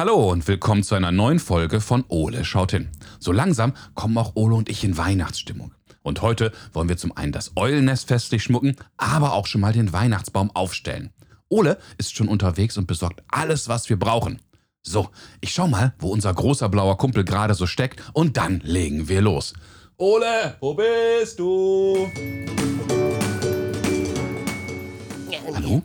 Hallo und willkommen zu einer neuen Folge von Ole schaut hin. So langsam kommen auch Ole und ich in Weihnachtsstimmung. Und heute wollen wir zum einen das Eulennest festlich schmucken, aber auch schon mal den Weihnachtsbaum aufstellen. Ole ist schon unterwegs und besorgt alles, was wir brauchen. So, ich schau mal, wo unser großer blauer Kumpel gerade so steckt und dann legen wir los. Ole, wo bist du? Hallo?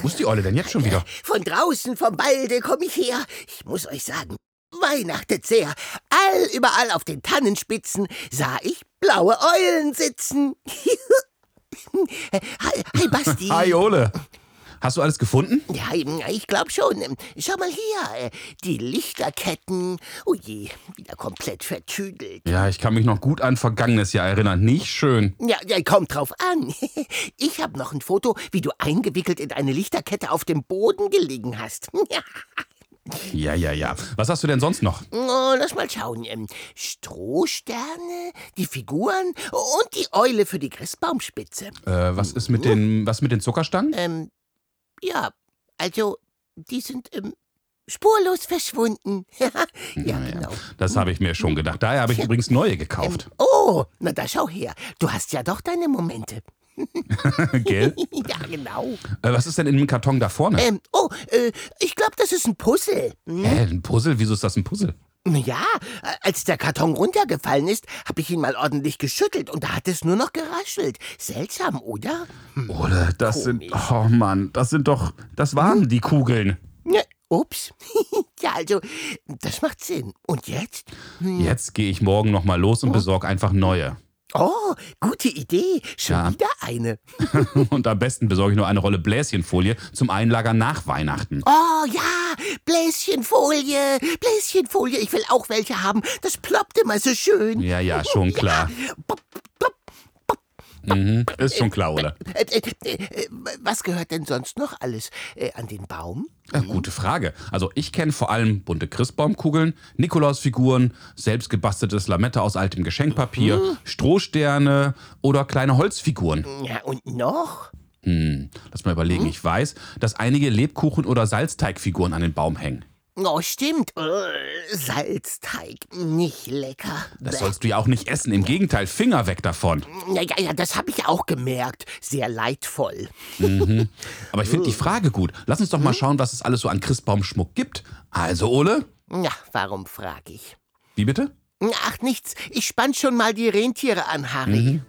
Wo ist die Eule denn jetzt schon wieder? Von draußen vom Walde komme ich her. Ich muss euch sagen, weihnachtet sehr. All überall auf den Tannenspitzen sah ich blaue Eulen sitzen. hi, hi, Basti. Hi, Ole. Hast du alles gefunden? Ja, ich glaube schon. Schau mal hier. Die Lichterketten. Oh je, wieder komplett vertüdelt. Ja, ich kann mich noch gut an vergangenes Jahr erinnern. Nicht schön. Ja, ja kommt drauf an. Ich habe noch ein Foto, wie du eingewickelt in eine Lichterkette auf dem Boden gelegen hast. Ja, ja, ja. Was hast du denn sonst noch? Oh, lass mal schauen. Ähm, Strohsterne, die Figuren und die Eule für die Christbaumspitze. Äh, was ist mit den, was mit den Zuckerstangen? Ähm, ja, also, die sind ähm, spurlos verschwunden. ja, Ja, genau. Das habe ich mir schon gedacht. Daher habe ich übrigens neue gekauft. Oh, na da schau her. Du hast ja doch deine Momente. Gell? ja, genau. Äh, was ist denn in dem Karton da vorne? Ähm, oh, äh, ich glaube, das ist ein Puzzle. Hm? Hä, ein Puzzle? Wieso ist das ein Puzzle? Ja, als der Karton runtergefallen ist, habe ich ihn mal ordentlich geschüttelt und da hat es nur noch geraschelt. Seltsam, oder? Oder das sind. Komisch. Oh Mann, das sind doch. Das waren die Kugeln. Ja, ups. ja, also, das macht Sinn. Und jetzt? Hm. Jetzt gehe ich morgen nochmal los und besorge einfach neue. Oh, gute Idee. Schon Ja. wieder eine. Und am besten besorge ich noch eine Rolle Bläschenfolie zum Einlagern nach Weihnachten. Oh ja, Bläschenfolie, Bläschenfolie. Ich will auch welche haben. Das ploppt immer so schön. Ja, ja, schon klar. Pop, pop. Mhm, ist schon klar, oder? Äh, äh, äh, was gehört denn sonst noch alles an den Baum? Ja, gute Frage. Also ich kenne vor allem bunte Christbaumkugeln, Nikolausfiguren, selbstgebasteltes Lametta aus altem Geschenkpapier, Strohsterne oder kleine Holzfiguren. Ja, und noch? Hm, lass mal überlegen. Ich weiß, dass einige Lebkuchen- oder Salzteigfiguren an den Baum hängen. Oh, stimmt. Äh, Salzteig, nicht lecker. Das sollst du ja auch nicht essen. Im Gegenteil, Finger weg davon. Ja, ja, ja, das habe ich auch gemerkt. Sehr leidvoll. Aber ich finde die Frage gut. Lass uns doch mal schauen, was es alles so an Christbaumschmuck gibt. Also, Ole? Ja, warum frage ich? Wie bitte? Ach, nichts. Ich spann schon mal die Rentiere an, Harry.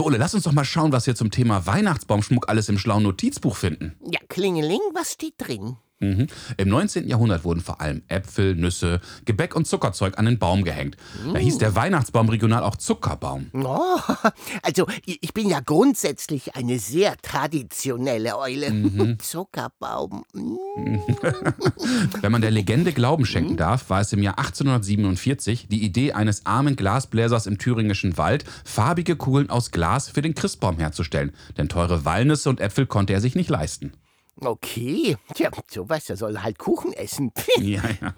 So, Ole, lass uns doch mal schauen, was wir zum Thema Weihnachtsbaumschmuck alles im schlauen Notizbuch finden. Ja, Klingeling, was steht drin? Mhm. Im 19. Jahrhundert wurden vor allem Äpfel, Nüsse, Gebäck und Zuckerzeug an den Baum gehängt. Da hieß der Weihnachtsbaum regional auch Zuckerbaum. Oh, also ich bin ja grundsätzlich eine sehr traditionelle Eule. Zuckerbaum. mm. Wenn man der Legende Glauben schenken darf, war es im Jahr 1847 die Idee eines armen Glasbläsers im thüringischen Wald, farbige Kugeln aus Glas für den Christbaum herzustellen. Denn teure Walnüsse und Äpfel konnte er sich nicht leisten. Okay, tja, sowas, der soll halt Kuchen essen. Ja, ja.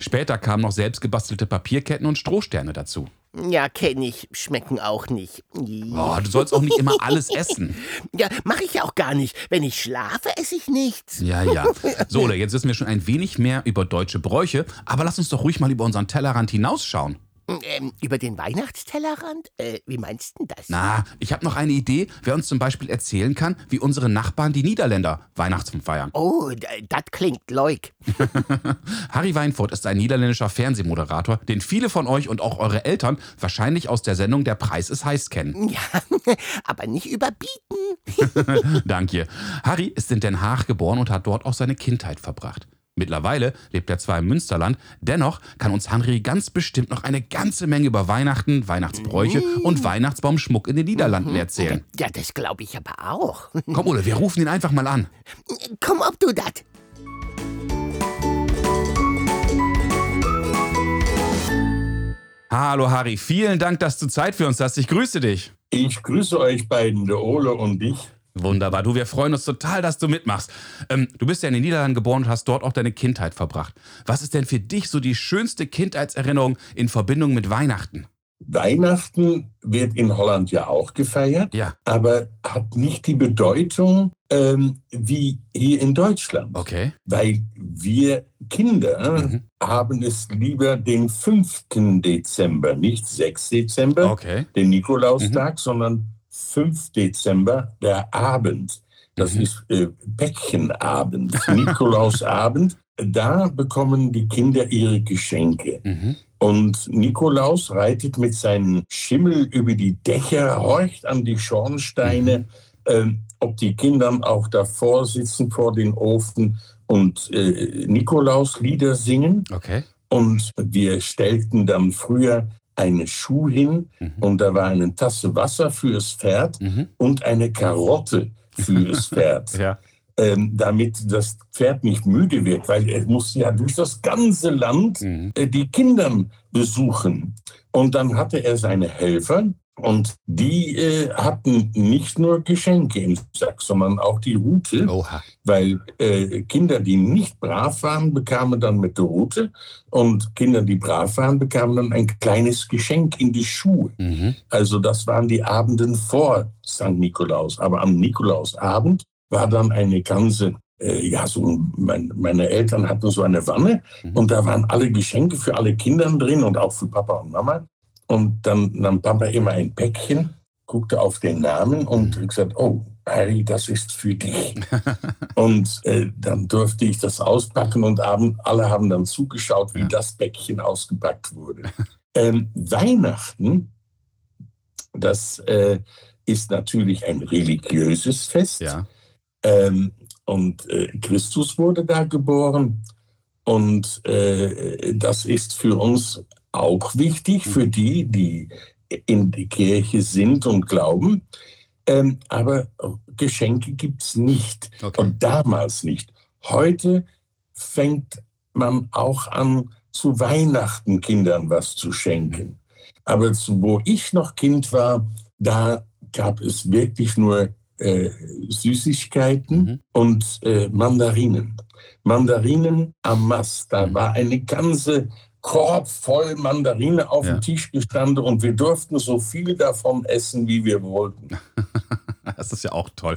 Später kamen noch selbstgebastelte Papierketten und Strohsterne dazu. ja, kenn ich, schmecken auch nicht. Oh, du sollst auch nicht immer alles essen. Ja, mache ich ja auch gar nicht. Wenn ich schlafe, esse ich nichts. Ja, ja. So, jetzt wissen wir schon ein wenig mehr über deutsche Bräuche, aber lass uns doch ruhig mal über unseren Tellerrand hinausschauen. Ähm, über den Weihnachtstellerrand? Äh, wie meinst du das? Na, ich habe noch eine Idee, wer uns zum Beispiel erzählen kann, wie unsere Nachbarn, die Niederländer, Weihnachten feiern. Oh, das klingt leuk. Harry Weinfurt ist ein niederländischer Fernsehmoderator, den viele von euch und auch eure Eltern wahrscheinlich aus der Sendung Der Preis ist heiß kennen. Ja, aber nicht überbieten. Danke. Harry ist in Den Haag geboren und hat dort auch seine Kindheit verbracht. Mittlerweile lebt er zwar im Münsterland, dennoch kann uns Henry ganz bestimmt noch eine ganze Menge über Weihnachten, Weihnachtsbräuche und Weihnachtsbaumschmuck in den Niederlanden erzählen. Ja, das glaube ich aber auch. Komm, Ole, wir rufen ihn einfach mal an. Komm, ob du das. Hallo Harry, vielen Dank, dass du Zeit für uns hast. Ich grüße dich. Ich grüße euch beiden, der Ole und ich. Wunderbar, du, wir freuen uns total, dass du mitmachst. Ähm, du bist ja in den Niederlanden geboren und hast dort auch deine Kindheit verbracht. Was ist denn für dich so die schönste Kindheitserinnerung in Verbindung mit Weihnachten? Weihnachten wird in Holland ja auch gefeiert, Ja. aber hat nicht die Bedeutung ähm, wie hier in Deutschland. Okay. Weil wir Kinder Mhm. haben es lieber den 5. Dezember, nicht 6. Dezember, Okay. den Mhm. Nikolaustag, sondern 5. Dezember, der Abend. Das Mhm. ist äh, Päckchenabend, Nikolausabend. Da bekommen die Kinder ihre Geschenke. Mhm. Und Nikolaus reitet mit seinem Schimmel über die Dächer, horcht an die Schornsteine, ähm, ob die Kinder auch davor sitzen vor den Ofen und äh, Nikolauslieder singen. Okay. Und wir stellten dann früher eine Schuh hin Mhm. und da war eine Tasse Wasser fürs Pferd Mhm. und eine Karotte fürs Pferd Ja. ähm, damit das Pferd nicht müde wird, weil er muss ja durch das ganze Land Mhm. äh, die Kinder besuchen. Und dann hatte er seine Helfer und die äh, hatten nicht nur Geschenke im Sack, sondern auch die Route, Oha. weil äh, Kinder, die nicht brav waren, bekamen dann mit der Route und Kinder, die brav waren, bekamen dann ein kleines Geschenk in die Schuhe. Mhm. Also das waren die Abenden vor St. Nikolaus. Aber am Nikolausabend war dann eine ganze, äh, ja, so mein, meine Eltern hatten so eine Wanne Mhm. und da waren alle Geschenke für alle Kinder drin und auch für Papa und Mama. Und dann nahm Papa immer ein Päckchen, guckte auf den Namen und Mhm. gesagt, oh, Harry, das ist für dich. und äh, dann durfte ich das auspacken und abend, alle haben dann zugeschaut, wie Ja. das Päckchen ausgepackt wurde. ähm, Weihnachten, das äh, ist natürlich ein religiöses Fest. Ja. Ähm, und äh, Christus wurde da geboren. Und äh, das ist für uns auch wichtig, für die, die in die Kirche sind und glauben. Ähm, aber Geschenke gibt es nicht. Okay. Und damals nicht. Heute fängt man auch an, zu Weihnachten Kindern was zu schenken. Aber zu, wo ich noch Kind war, da gab es wirklich nur äh, Süßigkeiten Mhm. und äh, Mandarinen. Mandarinen am Mast. Da war eine ganze Korb voll Mandarine auf Ja. dem Tisch gestanden und wir durften so viel davon essen, wie wir wollten. Das ist ja auch toll.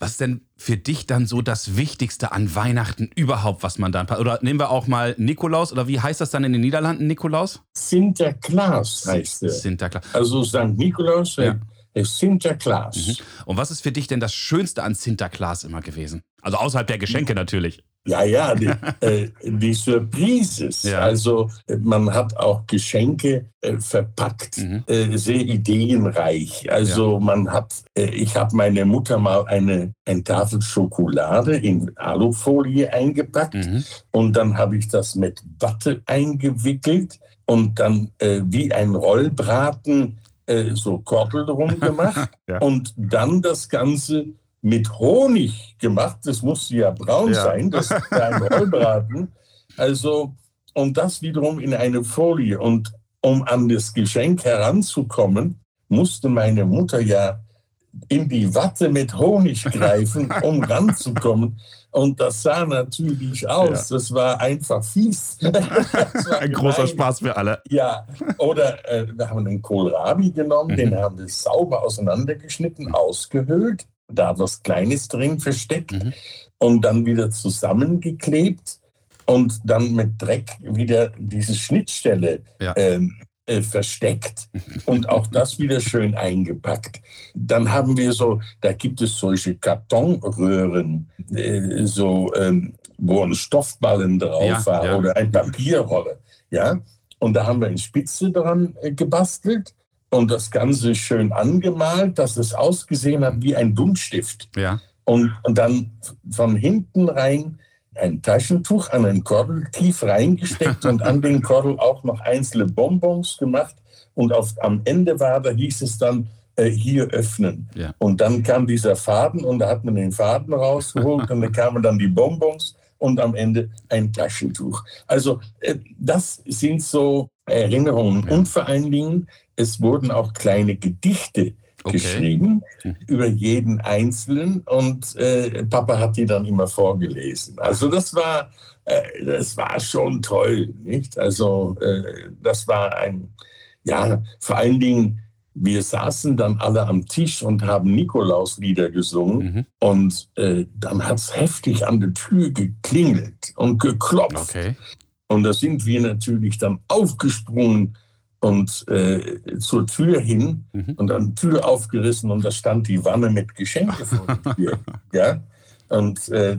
Was ist denn für dich dann so das Wichtigste an Weihnachten überhaupt, was man dann. Oder nehmen wir auch mal Nikolaus, oder wie heißt das dann in den Niederlanden, Nikolaus? Sinterklaas heißt er. Sinterklaas. Also St. Nikolaus, Ja. äh, Sinterklaas. Mhm. Und was ist für dich denn das Schönste an Sinterklaas immer gewesen? Also außerhalb der Geschenke natürlich. Ja, ja, die, äh, die Surprises. Ja. Also man hat auch Geschenke äh, verpackt, Mhm. äh, sehr ideenreich. Also man hat, äh, ich habe meine Mutter mal eine, eine Tafel Schokolade in Alufolie eingepackt Mhm. und dann habe ich das mit Watte eingewickelt und dann äh, wie ein Rollbraten äh, so Kordel drum gemacht Ja. und dann das Ganze mit Honig gemacht. Das musste ja braun Ja. sein, das ist ja ein Rollbraten. Also, und das wiederum in eine Folie. Und um an das Geschenk heranzukommen, musste meine Mutter ja in die Watte mit Honig greifen, um ranzukommen. Und das sah natürlich aus. Das war einfach fies. War Ein großer. Spaß für alle. Ja, oder äh, wir haben einen Kohlrabi genommen, Mhm. den haben wir sauber auseinandergeschnitten, ausgehöhlt, da was Kleines drin versteckt Mhm. und dann wieder zusammengeklebt und dann mit Dreck wieder diese Schnittstelle Ja. ähm, äh, versteckt und auch das wieder schön eingepackt. Dann haben wir so, da gibt es solche Kartonröhren, äh, so ähm, wo ein Stoffballen drauf Ja, war ja. oder ein Papierrolle, ja. Und da haben wir eine Spitze dran äh, gebastelt und das Ganze schön angemalt, dass es ausgesehen hat wie ein Buntstift. Ja. Und, und dann von hinten rein ein Taschentuch an den Kordel tief reingesteckt und an den Kordel auch noch einzelne Bonbons gemacht. Und auf, am Ende war, da hieß es dann, äh, hier öffnen. Ja. Und dann kam dieser Faden und da hat man den Faden rausgeholt und da kamen dann die Bonbons und am Ende ein Taschentuch. Also äh, das sind so Erinnerungen. Ja. Und vor allen Dingen, es wurden auch kleine Gedichte Okay. geschrieben Mhm. über jeden Einzelnen und äh, Papa hat die dann immer vorgelesen. Also das war, äh, das war schon toll, nicht? Also äh, das war ein, ja, vor allen Dingen, wir saßen dann alle am Tisch und haben Nikolauslieder gesungen. Mhm. Und äh, dann hat es heftig an der Tür geklingelt und geklopft. Okay. Und da sind wir natürlich dann aufgesprungen und äh, zur Tür hin mhm. und dann Tür aufgerissen und da stand die Wanne mit Geschenke vor der Tür. ja? Und äh,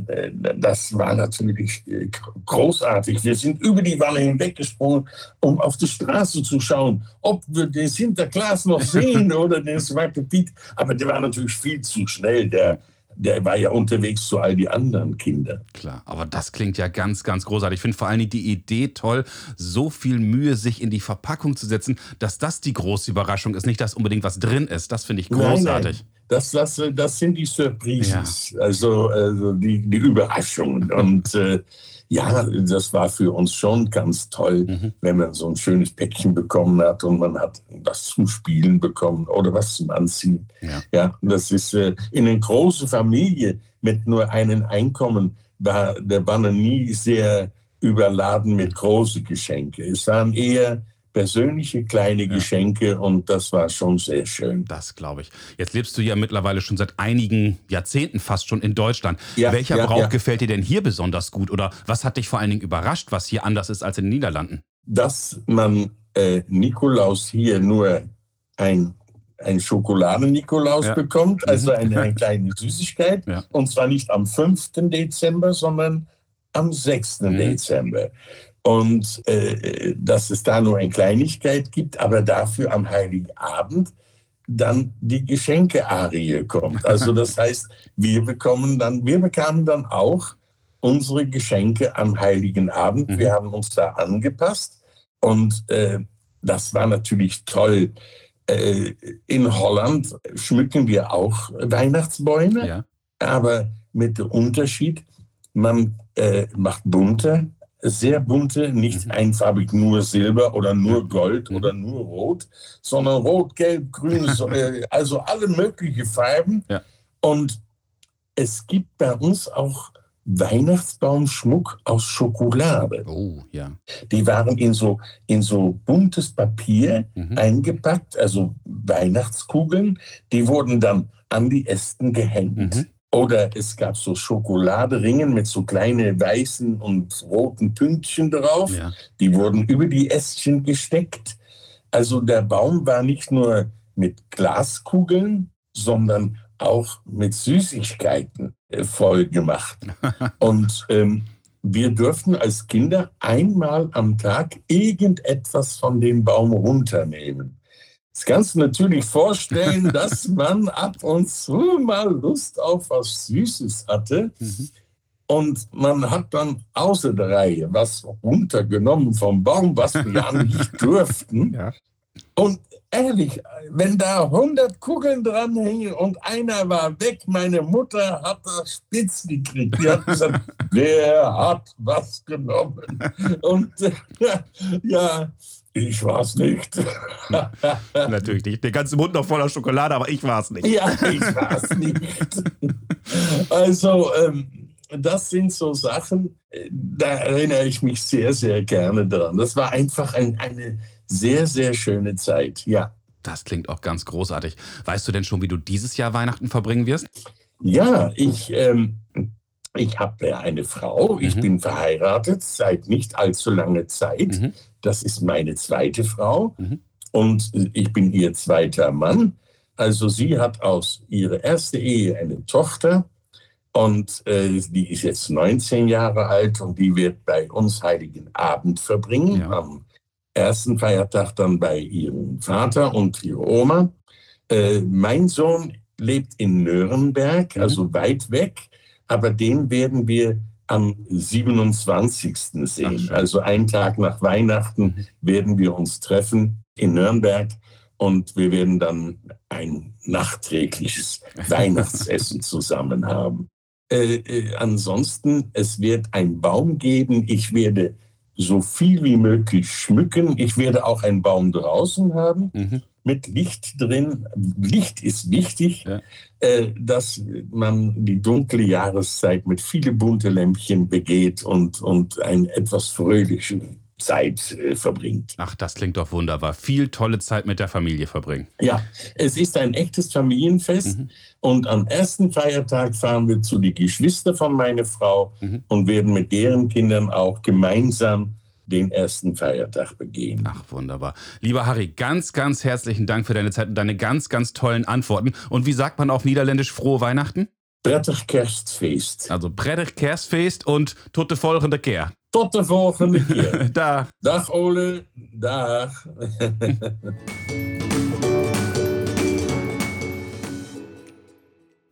das war natürlich äh, großartig. Wir sind über die Wanne hinweggesprungen, um auf die Straße zu schauen, ob wir den Sinterklaas noch sehen oder den Svarte Piet. Aber der war natürlich viel zu schnell. Der, der war ja unterwegs zu all die anderen Kinder. Klar, aber das klingt ja ganz, ganz großartig. Ich finde vor allen Dingen die Idee toll, so viel Mühe sich in die Verpackung zu setzen, dass das die große Überraschung ist, nicht, dass unbedingt was drin ist. Das finde ich großartig. Nein, nein. Das, das, das sind die Surprises, ja. also, also die, die Überraschungen. Und äh, ja, das war für uns schon ganz toll, mhm. wenn man so ein schönes Päckchen bekommen hat und man hat was zum Spielen bekommen oder was zum Anziehen. Ja, ja das ist äh, in einer großen Familie mit nur einem Einkommen war der Banner nie sehr überladen mit großen Geschenken. Es waren eher persönliche kleine ja. Geschenke und das war schon sehr schön. Das glaube ich. Jetzt lebst du ja mittlerweile schon seit einigen Jahrzehnten fast schon in Deutschland. Ja, Welcher ja, Brauch gefällt dir denn hier besonders gut oder was hat dich vor allen Dingen überrascht, was hier anders ist als in den Niederlanden? Dass man äh, Nikolaus hier nur ein ein Schokoladen-Nikolaus ja. bekommt, also mhm. eine, eine kleine Süßigkeit. Ja. Und zwar nicht am 5. Dezember, sondern am 6. Mhm. Dezember und äh, dass es da nur eine Kleinigkeit gibt, aber dafür am Heiligen Abend dann die Geschenke-Arie kommt. Also das heißt, wir bekommen dann, wir bekamen dann auch unsere Geschenke am Heiligen Abend. Mhm. Wir haben uns da angepasst und äh, das war natürlich toll. Äh, in Holland schmücken wir auch Weihnachtsbäume, ja. aber mit dem Unterschied, man äh, macht bunte sehr bunte, nicht mhm. einfarbig nur Silber oder nur Gold mhm. oder nur Rot, sondern Rot, Gelb, Grün, äh, also alle möglichen Farben. Ja. Und es gibt bei uns auch Weihnachtsbaumschmuck aus Schokolade. Oh, ja. Die waren in so, in so buntes Papier mhm. eingepackt, also Weihnachtskugeln. Die wurden dann an die Ästen gehängt. Mhm. Oder es gab so Schokoladeringen mit so kleinen weißen und roten Pünktchen drauf. Ja. Die wurden über die Ästchen gesteckt. Also der Baum war nicht nur mit Glaskugeln, sondern auch mit Süßigkeiten äh, voll gemacht. und ähm, wir durften als Kinder einmal am Tag irgendetwas von dem Baum runternehmen. Das kannst du natürlich vorstellen, dass man ab und zu mal Lust auf was Süßes hatte. Mhm. Und man hat dann außer der Reihe was runtergenommen vom Baum, was wir ja nicht durften. Ja. Und ehrlich, wenn da 100 Kugeln dranhängen und einer war weg, meine Mutter hat das spitz gekriegt. Die hat gesagt, wer hat was genommen? Und äh, ja, ich war es nicht. Natürlich nicht. Der ganze Mund noch voller Schokolade, aber ich war es nicht. Ja, ich war es nicht. Also, ähm, das sind so Sachen, da erinnere ich mich sehr, sehr gerne dran. Das war einfach ein, eine sehr, sehr schöne Zeit, ja. Das klingt auch ganz großartig. Weißt du denn schon, wie du dieses Jahr Weihnachten verbringen wirst? Ja, ich, ähm, ich habe eine Frau, ich mhm. bin verheiratet seit nicht allzu langer Zeit. Mhm. Das ist meine zweite Frau mhm. und ich bin ihr zweiter Mann. Also sie hat aus ihrer ersten Ehe eine Tochter und äh, die ist jetzt 19 Jahre alt und die wird bei uns Heiligen Abend verbringen. Ja. Am ersten Feiertag dann bei ihrem Vater und ihrer Oma. Äh, mein Sohn lebt in Nürnberg, mhm. also weit weg aber den werden wir am 27. sehen. Ach, also einen Tag nach Weihnachten werden wir uns treffen in Nürnberg und wir werden dann ein nachträgliches Weihnachtsessen zusammen haben. Äh, äh, ansonsten, es wird einen Baum geben. Ich werde so viel wie möglich schmücken. Ich werde auch einen Baum draußen haben. Mhm mit Licht drin. Licht ist wichtig, ja. äh, dass man die dunkle Jahreszeit mit viele bunte Lämpchen begeht und, und ein etwas fröhlichen Zeit äh, verbringt. Ach, das klingt doch wunderbar. Viel tolle Zeit mit der Familie verbringen. Ja, es ist ein echtes Familienfest Mhm. und am ersten Feiertag fahren wir zu die Geschwister von meiner Frau Mhm. und werden mit deren Kindern auch gemeinsam den ersten Feiertag begehen. Ach, wunderbar. Lieber Harry, ganz, ganz herzlichen Dank für deine Zeit und deine ganz, ganz tollen Antworten. Und wie sagt man auf Niederländisch frohe Weihnachten? Prettig kerstfeest. Also Prettig Kerstfeest und tot de volgende keer. Tot de volgende keer. Da. Dag Ole, dag.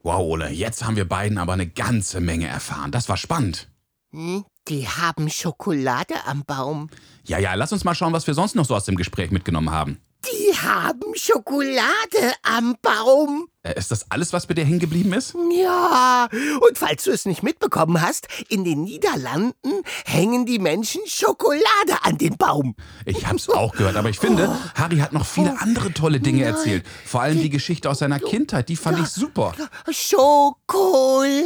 Wow, Ole, jetzt haben wir beiden aber eine ganze Menge erfahren. Das war spannend. Hm, die haben Schokolade am Baum. Ja, ja, lass uns mal schauen, was wir sonst noch so aus dem Gespräch mitgenommen haben. Die haben Schokolade am Baum. Äh, ist das alles, was bei dir hängen geblieben ist? Ja, und falls du es nicht mitbekommen hast, in den Niederlanden hängen die Menschen Schokolade an den Baum. Ich hab's auch gehört, aber ich finde, Harry hat noch viele andere tolle Dinge erzählt. Vor allem die Geschichte aus seiner Kindheit, die fand ich super. Schokolade.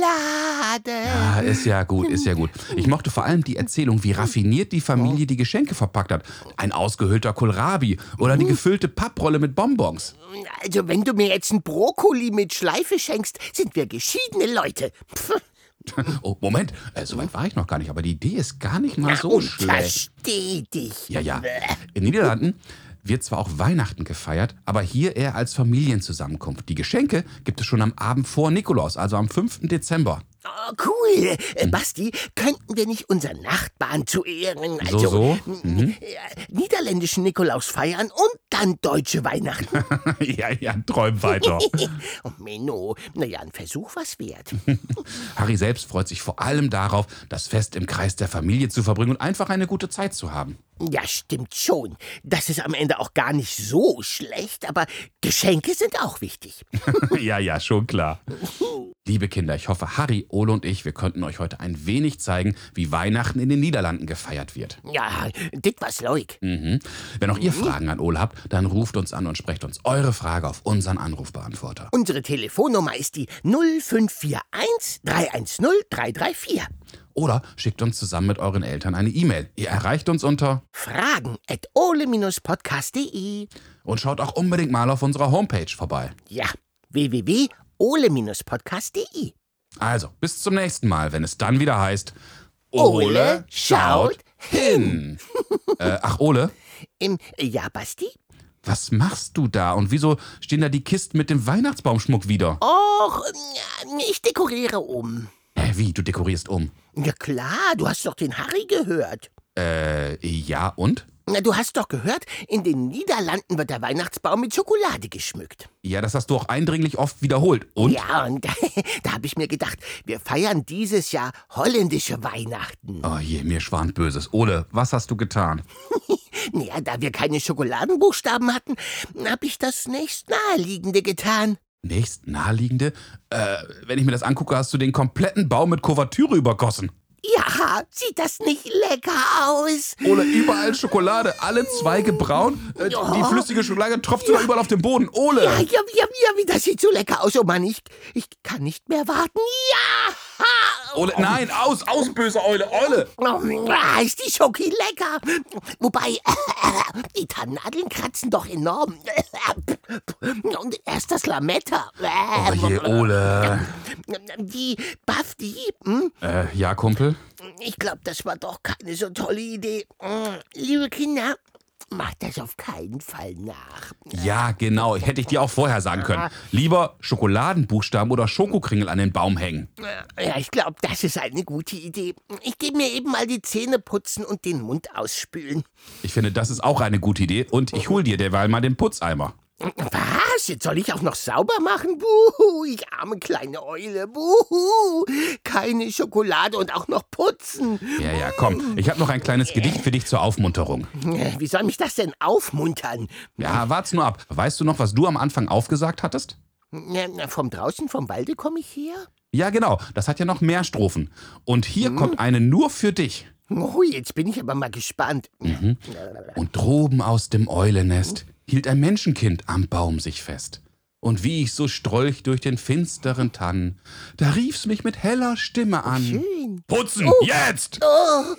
Ah, ist ja gut, ist ja gut. Ich mochte vor allem die Erzählung, wie raffiniert die Familie die Geschenke verpackt hat. Ein ausgehöhlter Kohlrabi oder die gefüllte Papprolle mit Bonbons. Also, wenn du mir jetzt ein Brokkoli mit Schleife schenkst, sind wir geschiedene Leute. Pff, Oh, Moment, äh, so weit war ich noch gar nicht, aber die Idee ist gar nicht mal so schlecht. Versteh dich. Ja, ja. In Niederlanden wird zwar auch Weihnachten gefeiert, aber hier eher als Familienzusammenkunft. Die Geschenke gibt es schon am Abend vor Nikolaus, also am 5. Dezember. Oh, cool. Hm. Basti, könnten wir nicht unseren Nachbarn zu Ehren, So, also so? m- Mhm. äh, niederländischen Nikolaus feiern und dann deutsche Weihnachten? ja, ja, träum weiter. oh, Menno, naja, ein Versuch was wert. Harry selbst freut sich vor allem darauf, das Fest im Kreis der Familie zu verbringen und einfach eine gute Zeit zu haben. Ja, stimmt schon. Das ist am Ende auch gar nicht so schlecht, aber Geschenke sind auch wichtig. ja, ja, schon klar. Liebe Kinder, ich hoffe, Harry, Ole und ich, wir konnten euch heute ein wenig zeigen, wie Weihnachten in den Niederlanden gefeiert wird. Ja, dit was leuk. Mhm. Wenn auch ihr Fragen an Ole habt, dann ruft uns an und sprecht uns eure Frage auf unseren Anrufbeantworter. Unsere Telefonnummer ist die 0541 310 334. Oder schickt uns zusammen mit euren Eltern eine E-Mail. Ihr erreicht uns unter Fragen at ole-podcast.de. und schaut auch unbedingt mal auf unserer Homepage vorbei. Ja, www.ole-podcast.de. Also, bis zum nächsten Mal, wenn es dann wieder heißt Ole schaut hin. äh, ach, Ole, Im, ja, Basti? was machst du da? Und wieso stehen da die Kisten mit dem Weihnachtsbaumschmuck wieder? Och, ich dekoriere um. Hä, wie, du dekorierst um? Ja klar, du hast doch den Harry gehört. Äh, ja und? Na, du hast doch gehört, in den Niederlanden wird der Weihnachtsbaum mit Schokolade geschmückt. Ja, das hast du auch eindringlich oft wiederholt. Und? Ja, und da habe ich mir gedacht, wir feiern dieses Jahr holländische Weihnachten. Oh je, mir schwant Böses. Ole, was hast du getan? Ja, da wir keine Schokoladenbuchstaben hatten, habe ich das nächst naheliegende getan. Nächst naheliegende? Äh, wenn ich mir das angucke, hast du den kompletten Baum mit Kuvertüre übergossen. Ja, sieht das nicht lecker aus? Ole, überall Schokolade, alle Zweige braun. Äh, die Oh. flüssige Schokolade tropft sogar überall auf den Boden. Ole! Ja, ja, ja, ja, wie das sieht so lecker aus. Oh Mann, ich, ich kann nicht mehr warten. Ja! Ole, nein, aus, aus, böse Eule, Eule! Oh, ist die Schoki lecker. Wobei, die Tannennadeln kratzen doch enorm. Und erst das Lametta. Oh je, Ole. Die Bafti, hm? Äh, ja, Kumpel? ich glaube, das war doch keine so tolle Idee. Hm, Liebe Kinder, macht das auf keinen Fall nach. Ja, genau. Hätte ich dir auch vorher sagen können. Lieber Schokoladenbuchstaben oder Schokokringel an den Baum hängen. Ja, ich glaube, das ist eine gute Idee. Ich gehe mir eben mal die Zähne putzen und den Mund ausspülen. Ich finde, das ist auch eine gute Idee. Und ich hol dir derweil mal den Putzeimer. Was? Jetzt soll ich auch noch sauber machen? Buhu, ich arme kleine Eule. Buhu. Keine Schokolade und auch noch putzen. Ja, ja, komm. Ich habe noch ein kleines Gedicht für dich zur Aufmunterung. Äh, Wie soll mich das denn aufmuntern? Ja, wart's nur ab. Weißt du noch, was du am Anfang aufgesagt hattest? Na, na, Vom draußen vom Walde komme ich her? Ja, genau. Das hat ja noch mehr Strophen. Und hier kommt eine nur für dich. Oh, jetzt bin ich aber mal gespannt. Und droben aus dem Eulenest hielt ein Menschenkind am Baum sich fest. Und wie ich so strolch durch den finsteren Tannen, da rief's mich mit heller Stimme an. Schön. Putzen, jetzt! Oh,